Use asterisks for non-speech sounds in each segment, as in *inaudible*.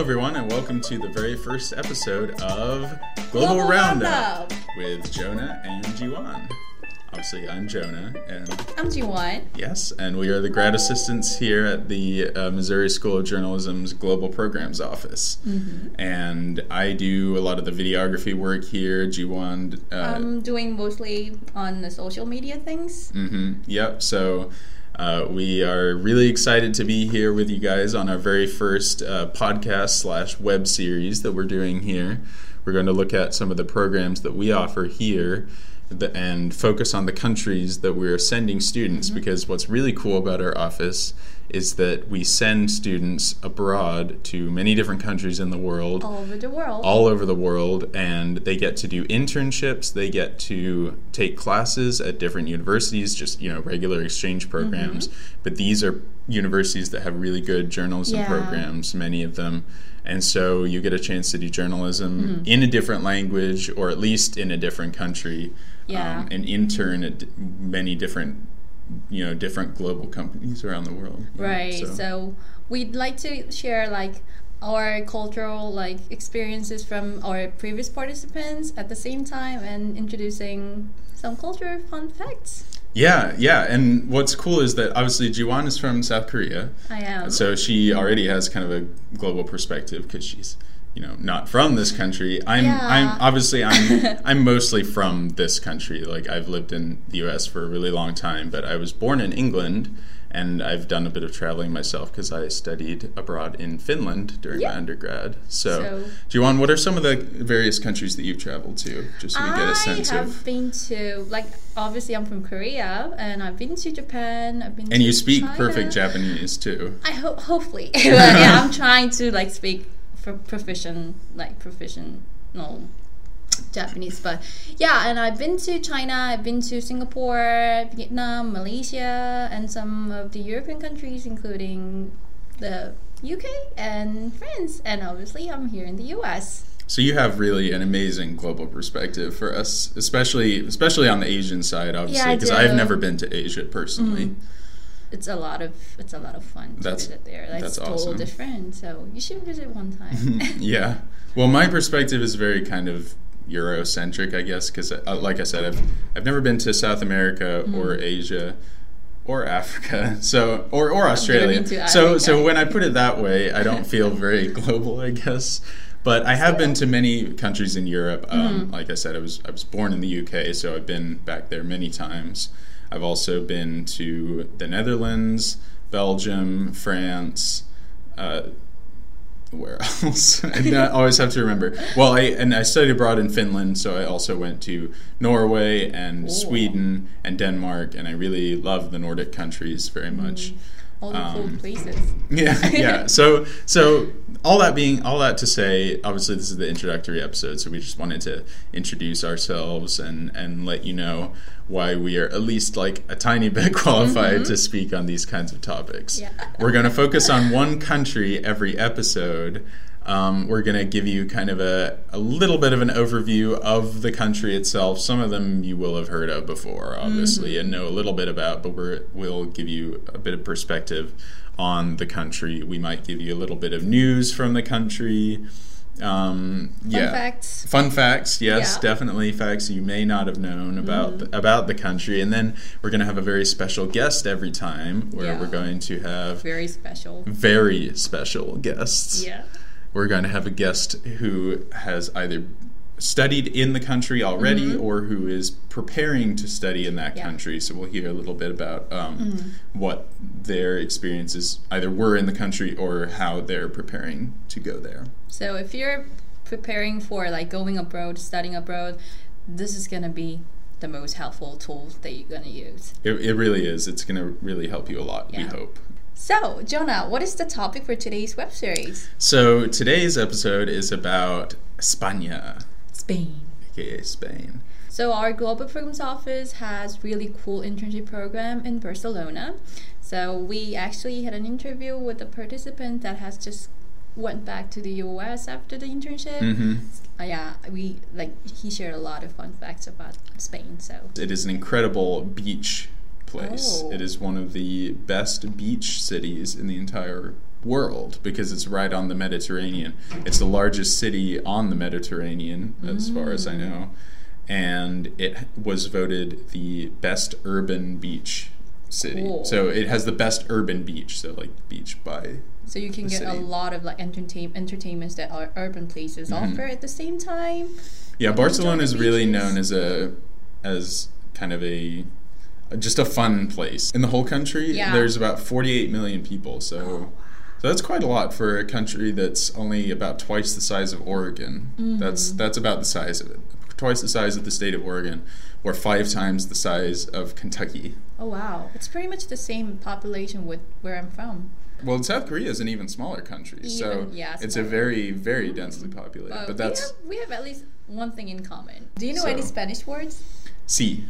everyone, and welcome to the very first episode of Global, Global Roundup, Roundup. with Jonah and Jiwan. Obviously, I'm Jonah, and I'm Jiwan. yes, and we are the grad assistants here at the uh, Missouri School of Journalism's Global Programs Office. And I do a lot of the videography work here. Jiwan, uh, I'm doing mostly on the social media things. Mm-hmm. Yep. So uh, we are really excited to be here with you guys on our very first uh, podcast slash web series that we're doing here. We're going to look at some of the programs that we offer here. The, and focus on the countries that we're sending students mm-hmm. because what's really cool about our office is that we send students abroad to many different countries in the world All over the world. all over the world and they get to do internships they get to take classes at different universities just you know regular exchange programs. Mm-hmm. But these are universities that have really good journalism Yeah. programs many of them. And so you get a chance to do journalism mm-hmm. in a different language or at least in a different country Yeah. um, and intern at d- many different you know different global companies around the world you know, right. So. we'd like to share like our cultural like experiences from our previous participants at the same time and introducing some culture fun facts. Yeah, yeah, and what's cool is that obviously Jiwan is from South Korea, I am. so she already has kind of a global perspective because she's, you know, not from this country. I'm, Yeah. I'm obviously I'm, *laughs* I'm mostly from this country. Like I've lived in the U.S. for a really long time, but I was born in England, and I've done a bit of traveling myself because I studied abroad in Finland during Yeah. my undergrad. So, So- Jiwan, what are some of the various countries that you've traveled to, just so we get a sense of I have been to like obviously I'm from Korea and I've been to Japan. I've been And you speak China. perfect Japanese too. I hope hopefully. *laughs* yeah, I'm trying to like speak for proficient like professional Japanese. But yeah, and I've been to China, I've been to Singapore, Vietnam, Malaysia, and some of the European countries, including the UK and France. And obviously, I'm here in the US. So you have really an amazing global perspective for us, especially especially on the Asian side, obviously, because I've never been to Asia personally. Mm-hmm. It's a lot of it's a lot of fun to That's- visit there. Like, that's it's totally awesome. different. So you should visit one time. *laughs* *laughs* yeah. Well, my perspective is very kind of Eurocentric, I guess, because uh, like I said, I've I've never been to South America Mm-hmm. or Asia or Africa, *laughs* so or or Australia. been to So so when I put it that way, I don't feel very global, I guess. But I have been to many countries in Europe. Um, Mm-hmm. Like I said, I was I was born in the UK, so I've been back there many times. I've also been to the Netherlands, Belgium, France. Uh, where *laughs* else? I always have to remember. Well, I and I studied abroad in Finland, so I also went to Norway and Ooh. Sweden and Denmark, and I really love the Nordic countries very much. All the cool Um, places. Yeah, *laughs* yeah. So, so all that being all that to say, obviously this is the introductory episode, so we just wanted to introduce ourselves and and let you know why we are at least like a tiny bit *laughs* qualified to speak on these kinds of topics. Yeah. We're going to focus on one country every episode. Um, we're going to give you kind of a, a little bit of an overview of the country itself. Some of them you will have heard of before, obviously, and know a little bit about, but we're, we'll give you a bit of perspective on the country. We might give you a little bit of news from the country. Um, Fun yeah. facts. Fun facts, yes, Yeah. Mm-hmm. definitely facts you may not have known about the, about the country, and then we're going to have a very special guest every time, where Yeah. we're going to have Very special. very special guests. Yeah. We're going to have a guest who has either studied in the country already or who is preparing to study in that Mm-hmm. Yeah. Mm-hmm. country. So we'll hear a little bit about um, what their experiences either were in the country or how they're preparing to go there. So if you're preparing for like going abroad, studying abroad, this is gonna be the most helpful tool that you're gonna use. It, it really is. It's going to really help you a lot, we hope. So, Jonah, what is the topic for today's web series? So today's episode is about España, Spain. aka Spain. So our global programs office has really cool internship program in Barcelona. So we actually had an interview with a participant that has just went back to the US after the internship. hmm Uh, yeah, we like he shared a lot of fun facts about Spain. So It is an incredible beach place. Oh. It is one of the best beach cities in the entire world because it's right on the Mediterranean. It's the largest city on the Mediterranean, as far as I know, and it was voted the best urban beach city. Cool. So it has the best urban beach. So like beach by So you can get a lot of like entertain entertainments that are urban places Mm-hmm. offer at the same time. Yeah, Barcelona is really known as a as kind of a just a fun place in the whole country. Yeah. Oh, There's about 48 million people, so so that's quite a lot for a country that's only about twice the size of Oregon. Mm-hmm. That's that's about the size of it. Twice the size of the state of Oregon, or five times the size of Kentucky. Oh wow, it's pretty much the same population with where I'm from. Well, South Korea is an even smaller country, so yeah, it's a very, very densely populated. Uh, but that's we have, we have at least one thing in common. Do you know So- any Spanish words? C.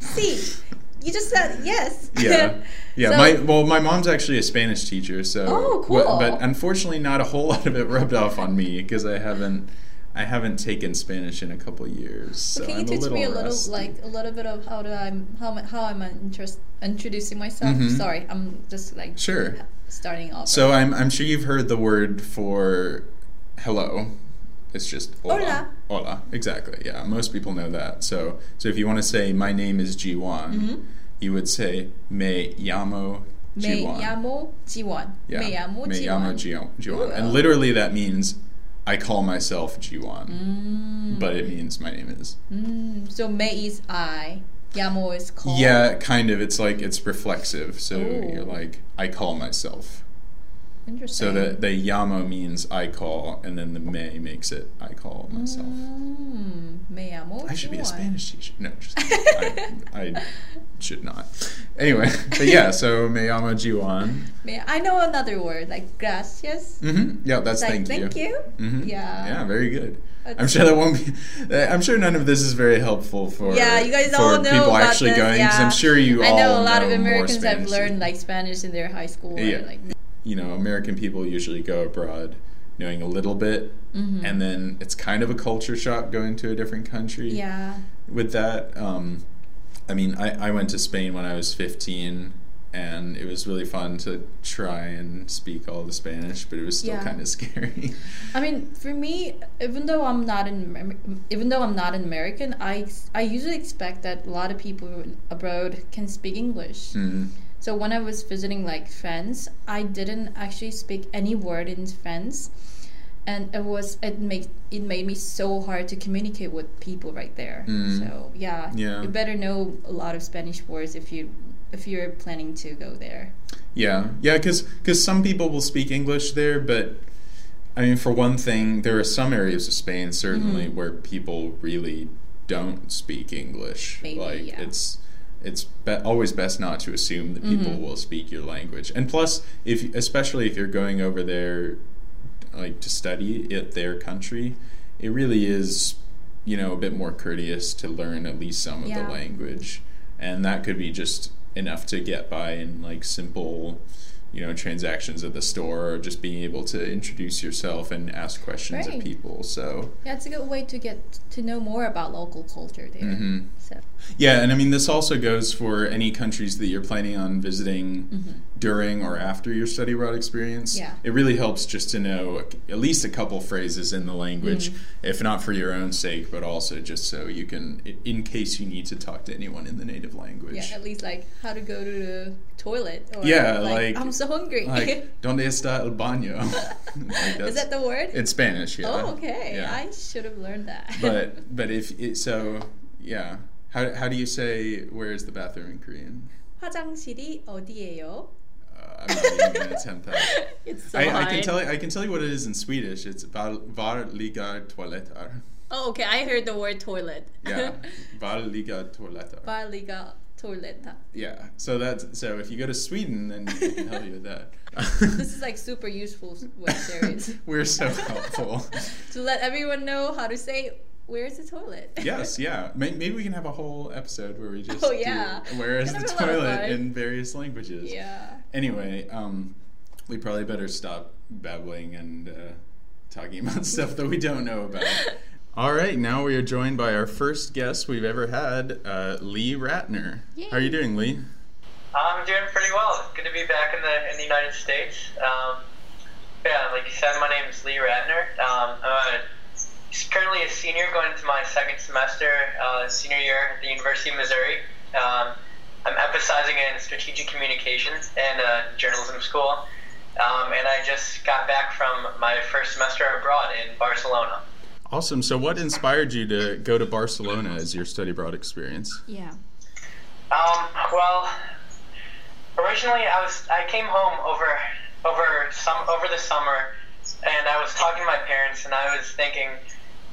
Sí. You just said yes. Yeah, *laughs* yeah. So- my well, my mom's actually a Spanish teacher, so Oh, cool. but unfortunately, not a whole *laughs* lot of it rubbed off on me because I haven't, I haven't taken Spanish in a couple years. So Can you I'm teach a me a little, rusty. like a little bit of how do I'm how how am I interest, introducing myself? Mhm. Sorry, I'm just like Sure. starting off. So I'm I'm sure you've heard the word for hello. It's just hola. Hola. Hola. Exactly. Yeah. Most people know that. So so if you want to say my name is Jiwan, Mhm. you would say me llamo Me Jiwan. llamo Jiwan. Yeah. Me llamo Me Jiwan. llamo Jiwan. And literally that means I call myself Jiwan, Mm, but it means my name is. mm. So me is I. Llamo is call. Yeah, kind of. It's like it's reflexive. So Ooh. you're like I call myself. Interesting. So the the llamo means I call, and then the me makes it I call myself. Mm, me llamo I should be a Spanish teacher. No, just. *laughs* I, I should not. Anyway, but yeah. So me llamo Jiwan. Me- I know another word like gracias. Mm-hmm. Yeah, that's like thank, thank you. hmm Yeah. Yeah, very good. I'm sure that won't be. *laughs* I'm sure none of this is very helpful for. Yeah, you guys all know people actually this, going. yeah. I'm sure you all I know a lot of Americans have learned like Spanish in their high school. or, like, You know, American people usually go abroad knowing a little bit, Mhm. and then it's kind of a culture shock going to a different country. yeah. With that, um, I mean, I, I went to Spain when I was 15. And it was really fun to try and speak all the Spanish, but it was still Yeah. kind of scary. *laughs* I mean, for me, even though I'm not an even though I'm not an American, I I usually expect that a lot of people abroad can speak English. Mm. So when I was visiting like France, I didn't actually speak any word in French, and it was it made it made me so hard to communicate with people right there. Mm. So yeah, Yeah. you better know a lot of Spanish words if you if you're planning to go there. Yeah, yeah, because some people will speak English there, but I mean, for one thing, there are some areas of Spain certainly Mm-hmm. where people really don't speak English. Maybe, like yeah. it's it's be- always best not to assume that people Mhm. will speak your language, and plus, if especially if you're going over there, like to study at their country, it really is you know a bit more courteous to learn at least some of the language, and that could be just enough to get by in like simple you know transactions at the store or just being able to introduce yourself and ask questions Right. of people so Yeah, it's a good way to get to know more about local culture there. hmm So yeah and i mean this also goes for any countries that you're planning on visiting mhm during or after your study abroad experience Yeah. it really helps just to know at least a couple phrases in the language Mhm. if not for your own sake but also just so you can in case you need to talk to anyone in the native language yeah, at least like how to go to the toilet. Or Yeah, like- I'm so hungry. like *laughs* donde está el baño *laughs* Like, Is that's- that the word? in spanish yeah Oh, okay. Yeah. I should have learned that. but *laughs* but if it, so yeah how, how do you say where is the bathroom in korean 화장실이 어디예요? I'm not even to attempt that *laughs* It's so I, I can tell you, I can tell you what it is in Swedish. It's var, var liga toaletter. Oh, okay. I heard the word toilet. Yeah, *laughs* var liga toaletter. Varliga toiletta. Yeah. So that's so if you go to Sweden, then I can help you with that. *laughs* This is like super useful web series We're so helpful. to let everyone know how to say where's the toilet. *laughs* yes, yeah. May- Maybe we can have a whole episode where we just Oh, do yeah. where is the Gonna be a lot of toilet in various languages. Yeah. Anyway, um, we probably better stop babbling and uh, talking about *laughs* stuff that we don't know about. *laughs* All right, now we are joined by our first guest we've ever had, uh, Lee Ratner. How are you doing, Lee? I'm doing pretty well. Good to be back in the in the United States. Um, Yeah, like you said, my name is Lee Ratner. Um, I'm a, currently a senior going into my second semester, uh, senior year at the University of Missouri. Um, I'm emphasizing in strategic communications and uh, journalism school. Um, and I just got back from my first semester abroad in Barcelona. Awesome. So, what inspired you to go to Barcelona as your study abroad experience? Yeah. Um, well, originally I was I came home over over some over the summer, and I was talking to my parents, and I was thinking,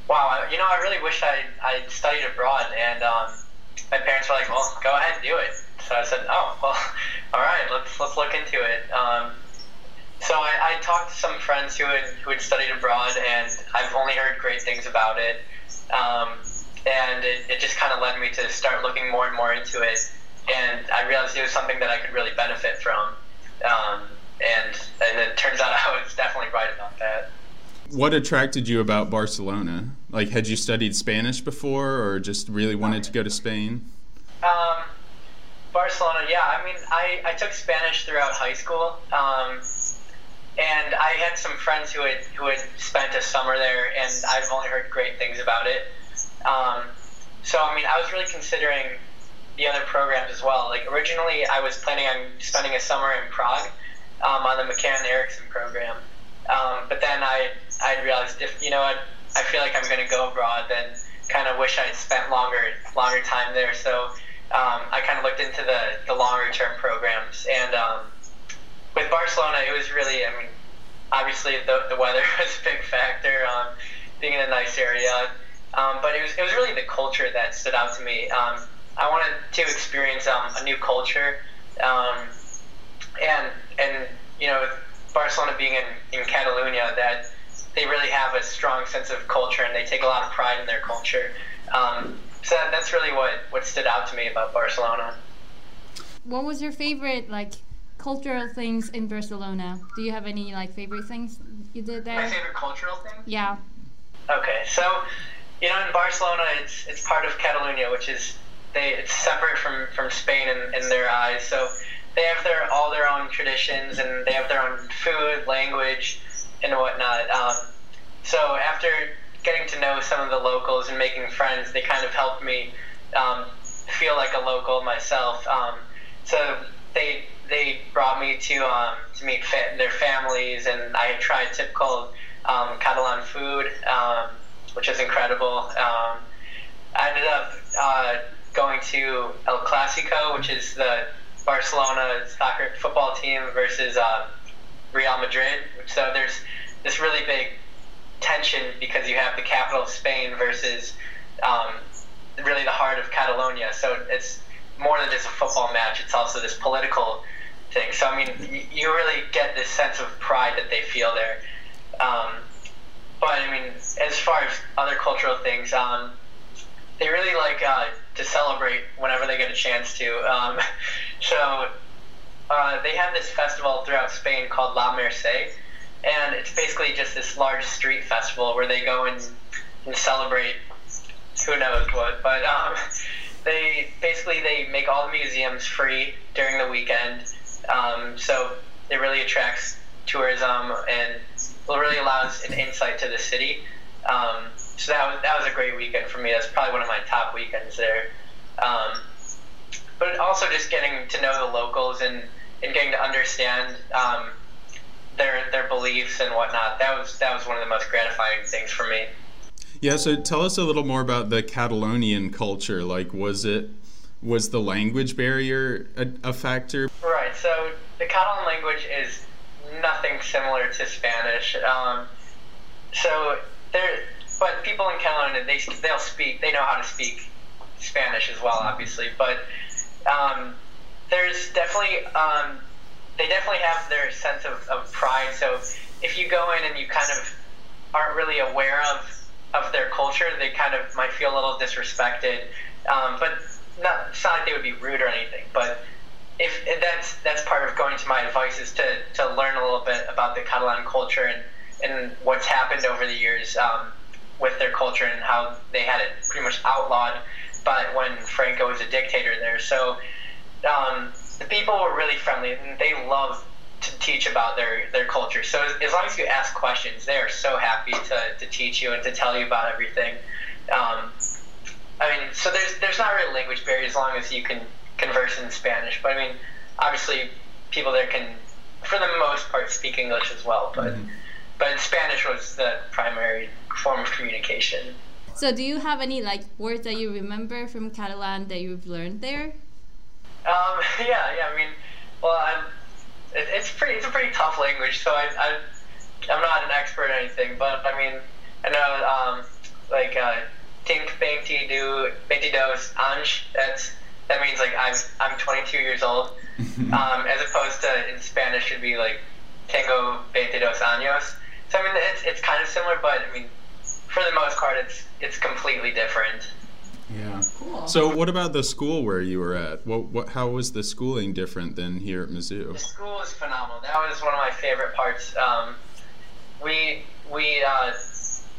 wow, you know, I really wish I I studied abroad, and um, my parents were like, well, go ahead, and do it. So I said, oh, well, *laughs* all right, let's let's look into it. Um, so I, I talked to some friends who had who had studied abroad, and I've only heard great things about it. Um, and it, it just kind of led me to start looking more and more into it. And I realized it was something that I could really benefit from. Um, and and it turns out *laughs* I was definitely right about that. What attracted you about Barcelona? Like, had you studied Spanish before, or just really wanted to go to Spain? Um, Barcelona, yeah. I mean, I, I took Spanish throughout high school, um, and I had some friends who had who had spent a summer there, and I've only heard great things about it. Um, so, I mean, I was really considering the other programs as well. Like originally, I was planning on spending a summer in Prague um, on the McCann Erickson program, um, but then I I realized if you know what I feel like I'm going to go abroad, then kind of wish I'd spent longer longer time there. So um, I kind of looked into the the longer term programs, and um, with Barcelona, it was really I mean obviously the the weather *laughs* was a big factor. Um, being in a nice area. Um, but it was, it was really the culture that stood out to me. Um, I wanted to experience um, a new culture, and and you know, Barcelona being in, in Catalonia, that they really have a strong sense of culture and they take a lot of pride in their culture. Um, so that, that's really what what stood out to me about Barcelona. What was your favorite like cultural things in Barcelona? Do you have any like favorite things you did there? My favorite cultural thing? Yeah. Okay, so you know, in Barcelona, it's it's part of Catalonia, which is they it's separate from from Spain in, in their eyes. So they have their all their own traditions and they have their own food, language, and whatnot. Um, so after getting to know some of the locals and making friends, they kind of helped me um, feel like a local myself. Um, so they they brought me to um, to meet fa- their families, and I tried typical um, Catalan food. Um, which is incredible. Um, I ended up uh, going to El Clasico, which is the Barcelona soccer football team versus uh, Real Madrid. So there's this really big tension because you have the capital of Spain versus um, really the heart of Catalonia. So it's more than just a football match; it's also this political thing. So I mean, you really get this sense of pride that they feel there. Um, but I mean, as far as other cultural things, um, they really like uh, to celebrate whenever they get a chance to. Um, *laughs* so uh, they have this festival throughout Spain called La Merced, and it's basically just this large street festival where they go and, and celebrate who knows what. But um, *laughs* they basically they make all the museums free during the weekend, um, so it really attracts tourism and really allows an insight to the city. Um, so that was that was a great weekend for me. That's probably one of my top weekends there. Um, but also just getting to know the locals and, and getting to understand um, their their beliefs and whatnot. That was that was one of the most gratifying things for me. Yeah. So tell us a little more about the Catalonian culture. Like, was it was the language barrier a, a factor? Right. So the Catalan language is nothing similar to Spanish. Um, so there, but people in Catalonia, they they'll speak, they know how to speak Spanish as well, obviously. But um, there's definitely um, they definitely have their sense of, of pride. So if you go in and you kind of aren't really aware of of their culture, they kind of might feel a little disrespected. Um, but not, it's not like they would be rude or anything. But if, that's that's part of going to my advice is to, to learn a little bit about the Catalan culture and, and what's happened over the years um, with their culture and how they had it pretty much outlawed but when Franco was a dictator there. So um, the people were really friendly and they love to teach about their, their culture. So as, as long as you ask questions, they are so happy to, to teach you and to tell you about everything. Um, I mean, so there's there's not really language barrier as long as you can converse in Spanish. But I mean, obviously, people there can, for the most part, speak English as well. But mm-hmm. but Spanish was the primary form of communication. So, do you have any like words that you remember from Catalan that you've learned there? Um, *laughs* yeah, yeah. I mean, well, I'm, it, it's pretty. It's a pretty tough language, so I, I, I'm not an expert or anything. But I mean, I know um, like uh, Tink Benti do Benti dos Anj. That's that means like I'm I'm 22 years old, *laughs* um, as opposed to in Spanish should be like Tengo dos años. So I mean, it's it's kind of similar, but I mean, for the most part, it's it's completely different. Yeah. Cool. So, what about the school where you were at? What, what, how was the schooling different than here at Mizzou? The school was phenomenal. That was one of my favorite parts. Um, we we uh,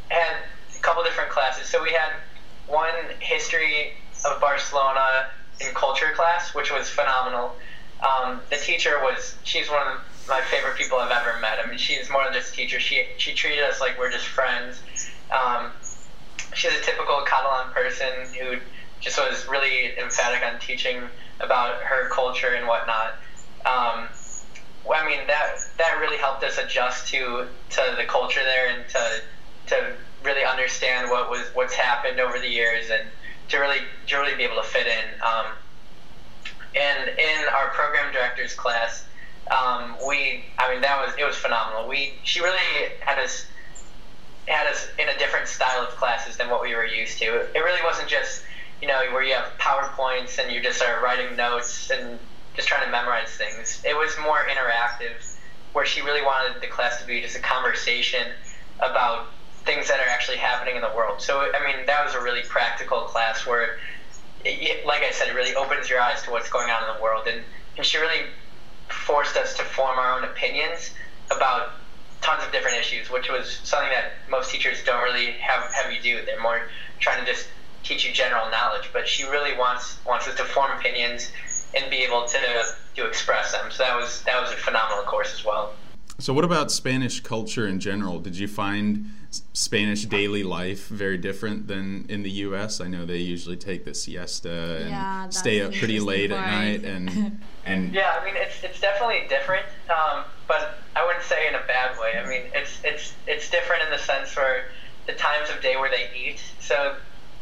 had a couple different classes. So we had one history of Barcelona in culture class, which was phenomenal. Um, the teacher was she's one of my favorite people I've ever met. I mean, she's more than just a teacher. She she treated us like we're just friends. Um, she's a typical Catalan person who just was really emphatic on teaching about her culture and whatnot. Um, I mean that that really helped us adjust to to the culture there and to to really understand what was what's happened over the years and to really to really be able to fit in. Um, and in our program directors class, um, we I mean that was it was phenomenal. We she really had us had us in a different style of classes than what we were used to. It really wasn't just, you know, where you have PowerPoints and you just are writing notes and just trying to memorize things. It was more interactive, where she really wanted the class to be just a conversation about things that are actually happening in the world. So, I mean, that was a really practical class where, it, like I said, it really opens your eyes to what's going on in the world. And, and she really forced us to form our own opinions about tons of different issues, which was something that most teachers don't really have have you do. They're more trying to just teach you general knowledge, but she really wants wants us to form opinions and be able to to express them. So that was that was a phenomenal course as well. So what about Spanish culture in general? Did you find Spanish daily life very different than in the U.S.? I know they usually take the siesta and yeah, stay up pretty late part. at night, and and *laughs* yeah, I mean it's it's definitely different, um, but I wouldn't say in a bad way. I mean it's it's it's different in the sense where the times of day where they eat. So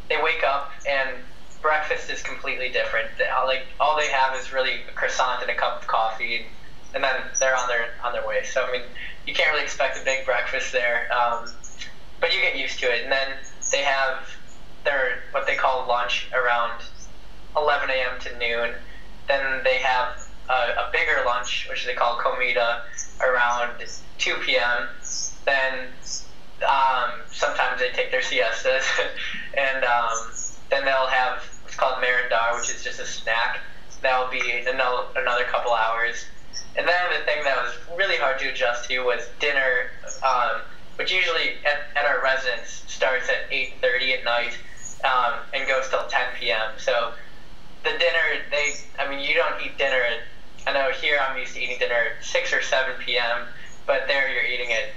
they wake up and breakfast is completely different. They, like all they have is really a croissant and a cup of coffee, and then they're on their on their way. So I mean you can't really expect a big breakfast there. Um, but you get used to it. And then they have their what they call lunch around 11 a.m. to noon. Then they have a, a bigger lunch, which they call comida, around 2 p.m. Then um, sometimes they take their siestas, *laughs* and um, then they'll have what's called merendar, which is just a snack. That'll be another, another couple hours. And then the thing that was really hard to adjust to was dinner. Um, which usually at, at our residence starts at 8.30 at night um, and goes till 10 p.m. So the dinner, they, I mean, you don't eat dinner at, I know here I'm used to eating dinner at 6 or 7 p.m., but there you're eating it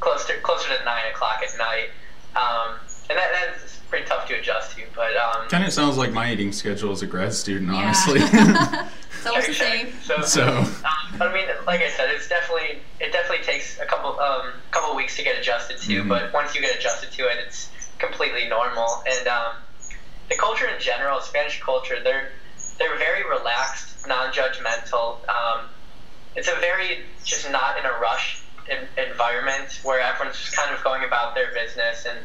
closer, closer to 9 o'clock at night. Um, and that, that's pretty tough to adjust to, but... Um, kind of sounds like my eating schedule as a grad student, yeah. honestly. *laughs* It's *laughs* always the same. So, so. Um, but I mean, like I said, it's definitely it definitely takes a couple um couple weeks to get adjusted to. Mm-hmm. But once you get adjusted to it, it's completely normal. And um, the culture in general, Spanish culture, they're they're very relaxed, non-judgmental. Um, it's a very just not in a rush in, environment where everyone's just kind of going about their business, and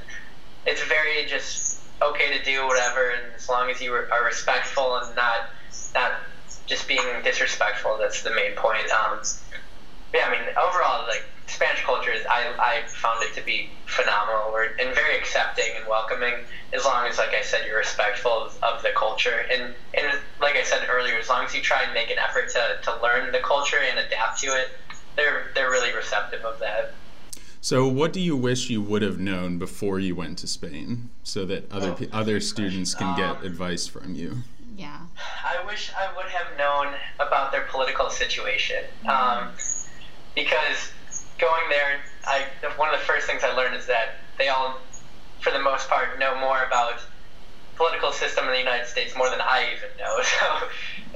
it's very just okay to do whatever, and as long as you are respectful and not not just being disrespectful. That's the main point. Um, yeah, I mean, overall, like Spanish culture is, I, I found it to be phenomenal and very accepting and welcoming. As long as, like I said, you're respectful of, of the culture, and and like I said earlier, as long as you try and make an effort to, to learn the culture and adapt to it, they're they're really receptive of that. So, what do you wish you would have known before you went to Spain, so that other oh, other students can get um, advice from you? Yeah. I wish I would have known about their political situation. Um, because going there, I one of the first things I learned is that they all, for the most part, know more about political system in the United States more than I even know. *laughs*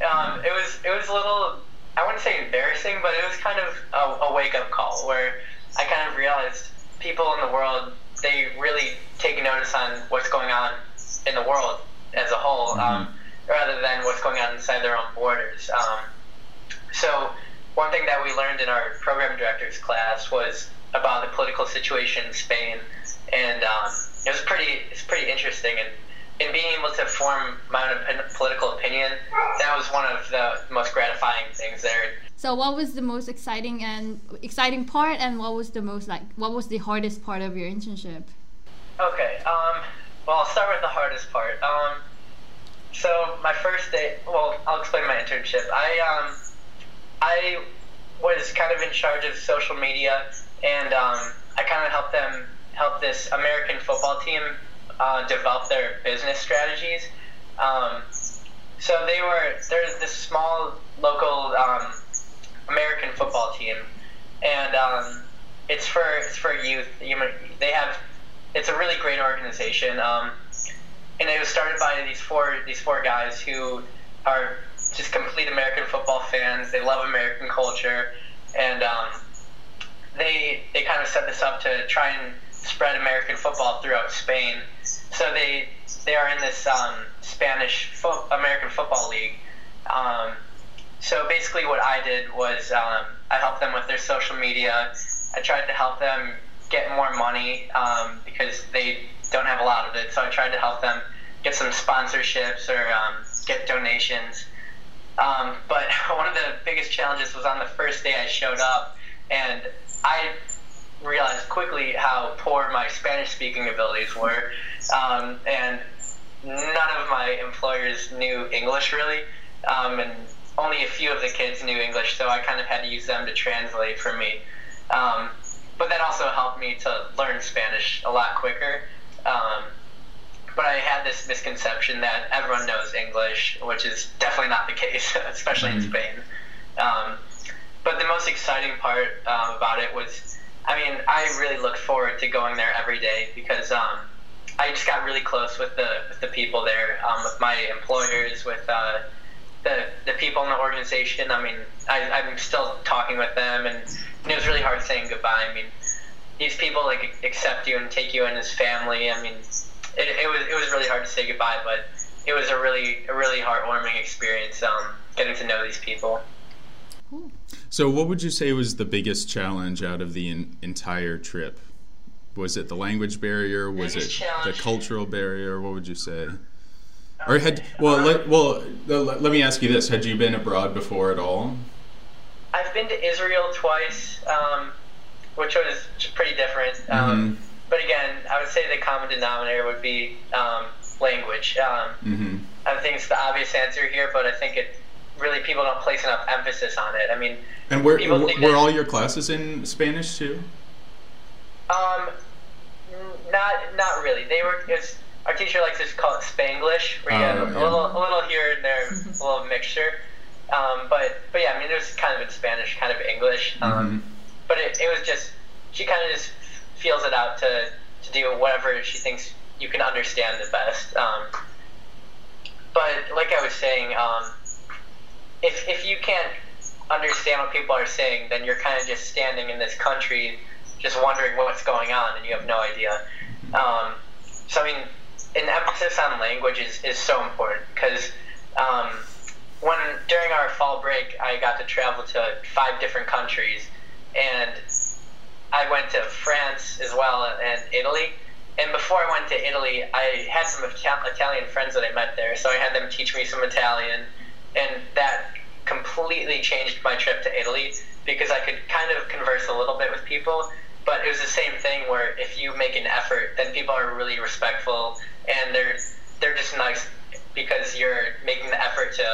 So um, it was it was a little I wouldn't say embarrassing, but it was kind of a, a wake up call where I kind of realized people in the world they really take notice on what's going on in the world as a whole, mm-hmm. um, rather than what's going on inside their own borders. Um, so one thing that we learned in our program directors class was about the political situation in Spain, and um, it was pretty it's pretty interesting and in being able to form my own political opinion, that was one of the most gratifying things there. So, what was the most exciting and exciting part, and what was the most like what was the hardest part of your internship? Okay, um, well, I'll start with the hardest part. Um, so my first day, well, I'll explain my internship. I um, I was kind of in charge of social media, and um, I kind of helped them help this American football team uh, develop their business strategies. Um, so they were there's this small local um, American football team, and um, it's for it's for youth. You, they have it's a really great organization, um, and it was started by these four these four guys who are just complete American football fans. They love American culture, and um, they they kind of set this up to try and spread American football throughout Spain. So they they are in this um, Spanish fo- American Football League. Um, so basically, what I did was um, I helped them with their social media. I tried to help them get more money um, because they don't have a lot of it. So I tried to help them get some sponsorships or um, get donations. Um, but *laughs* one of the biggest challenges was on the first day I showed up, and I realized quickly how poor my Spanish speaking abilities were, um, and none of my employers knew English really, um, and only a few of the kids knew English, so I kind of had to use them to translate for me. Um, but that also helped me to learn Spanish a lot quicker. But I had this misconception that everyone knows English, which is definitely not the case, *laughs* especially mm-hmm. in Spain. Um, but the most exciting part uh, about it was I mean, I really looked forward to going there every day because um, I just got really close with the with the people there, um, with my employers, with uh, the the people in the organization. I mean, I, I'm still talking with them, and it was really hard saying goodbye. I mean, these people like accept you and take you in as family. I mean, it, it was it was really hard to say goodbye, but it was a really a really heartwarming experience um, getting to know these people. So, what would you say was the biggest challenge out of the in, entire trip? Was it the language barrier? Was biggest it challenge. the cultural barrier? What would you say? Or had well, let, well, let, let me ask you this: Had you been abroad before at all? I've been to Israel twice, um, which was pretty different. Um, mm-hmm. But again, I would say the common denominator would be um, language. Um, mm-hmm. I think it's the obvious answer here, but I think it really people don't place enough emphasis on it. I mean, and were were all your classes in Spanish too? Um, not not really. They were. Was, our teacher likes to call it Spanglish, where you uh, have yeah. a little a little here and there, *laughs* a little mixture. Um, but but yeah, I mean, it was kind of in Spanish, kind of English. Um, mm-hmm. But it, it was just she kind of just feels it out to to do whatever she thinks you can understand the best. Um, but like I was saying, um, if if you can't understand what people are saying, then you're kind of just standing in this country, just wondering what's going on, and you have no idea. Um, so I mean, an emphasis on language is, is so important because um, when during our fall break, I got to travel to five different countries, and I went to France as well and Italy. And before I went to Italy, I had some Italian friends that I met there, so I had them teach me some Italian and that completely changed my trip to Italy because I could kind of converse a little bit with people. But it was the same thing where if you make an effort, then people are really respectful and they're they're just nice because you're making the effort to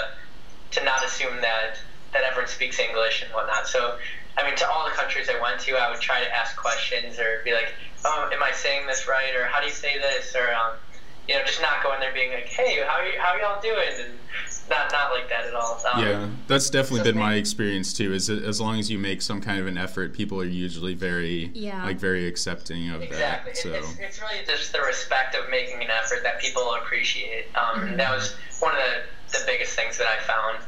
to not assume that that everyone speaks English and whatnot. So I mean, to all the countries I went to, I would try to ask questions or be like, "Oh, am I saying this right?" or "How do you say this?" or um, you know, just not going there being like, "Hey, how are you, how are y'all doing?" and not not like that at all. Um, Yeah, that's definitely so been they- my experience too. Is that as long as you make some kind of an effort, people are usually very Yeah. like very accepting of Exactly. that. It- So It's, it's really just the respect of making an effort that people appreciate. Um, Mm-hmm. That was one of the, the biggest things that I found.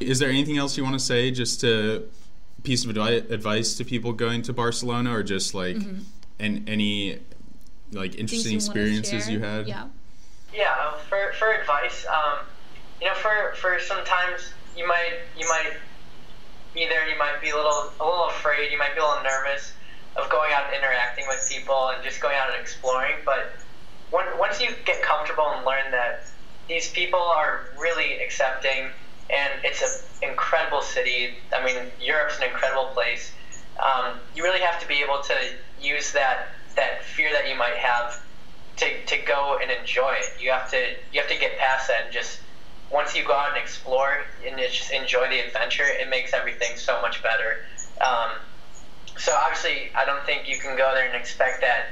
Is there anything else you want to say? Just a piece of advi- advice to people going to Barcelona, or just like an, any like Mm-hmm. Things interesting you wanna experiences you had? Yeah. Yeah, uh, for, for advice, um, you know, for, for sometimes you might you might be there, you might be a little a little afraid, you might be a little nervous of going out and interacting with people and just going out and exploring. But when, once you get comfortable and learn that these people are really accepting, and it's an incredible city. I mean, Europe's an incredible place. Um, you really have to be able to use that that fear that you might have to, to go and enjoy it. You have to you have to get past that and just once you go out and explore and just enjoy the adventure, it makes everything so much better. Um, so obviously, I don't think you can go there and expect that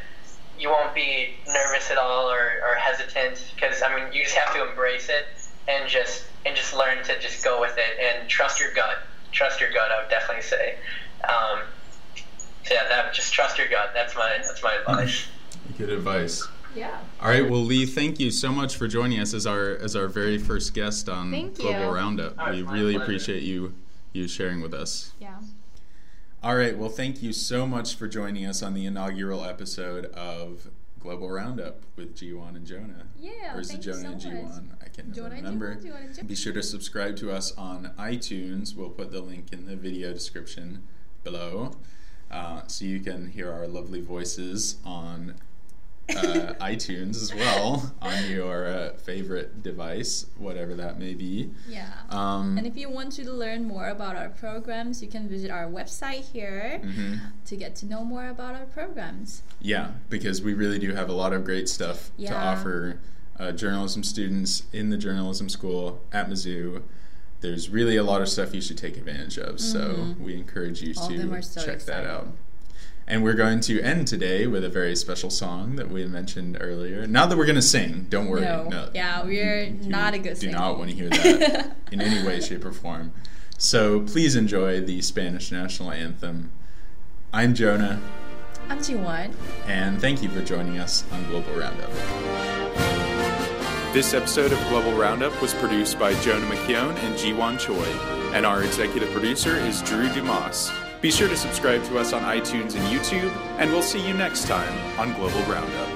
you won't be nervous at all or, or hesitant because I mean you just have to embrace it and just and just learn to just go with it and trust your gut. Trust your gut. I would definitely say. Um, so yeah, that just trust your gut. That's my that's my advice. Good advice. Yeah. All right, well, Lee, thank you so much for joining us as our as our very first guest on Thank Global you. Roundup. Oh, we really pleasure. appreciate you you sharing with us. Yeah. All right, well, thank you so much for joining us on the inaugural episode of Global Roundup with Jiwan and Jonah. Yeah, Or is it Jonah so and much. Jiwan? I can't Jonah remember. Jiwan, and Jiwan. Be sure to subscribe to us on iTunes. We'll put the link in the video description below uh, so you can hear our lovely voices on iTunes as well on your uh, favorite device, whatever that may be. Yeah. Um, and if you want to learn more about our programs, you can visit our website here mhm. to get to know more about our programs. Yeah, because we really do have a lot of great stuff to offer uh, journalism students in the journalism school at Mizzou. There's really a lot of stuff you should take advantage of, so we encourage you Mm-hmm. All to check that out. And we're going to end today with a very special song that we mentioned earlier. Not that we're going to sing, don't worry. No. Yeah, we're you not a good Do singer. not want to hear that *laughs* in any way, shape, or form. So please enjoy the Spanish national anthem. I'm Jonah, I'm Jiwan. and thank you for joining us on Global Roundup. This episode of Global Roundup was produced by Jonah McKeown and Jiwan Choi, and our executive producer is Drew Dumas. Be sure to subscribe to us on iTunes and YouTube, and we'll see you next time on Global Roundup.